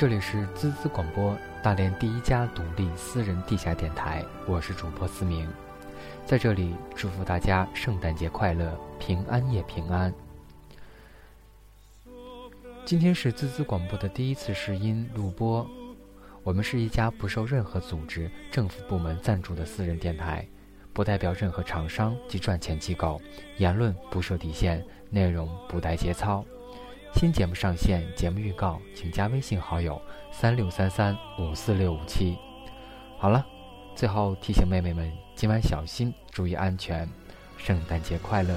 这里是滋滋广播，大连第一家独立私人地下电台，我是主播思明，在这里祝福大家圣诞节快乐，平安夜平安。今天是滋滋广播的第一次试音录播，我们是一家不受任何组织、政府部门赞助的私人电台，不代表任何厂商及赚钱机构，言论不设底线，内容不带节操。新节目上线，节目预告，请加微信好友三六三三五四六五七。好了，最后提醒妹妹们今晚小心，注意安全，圣诞节快乐。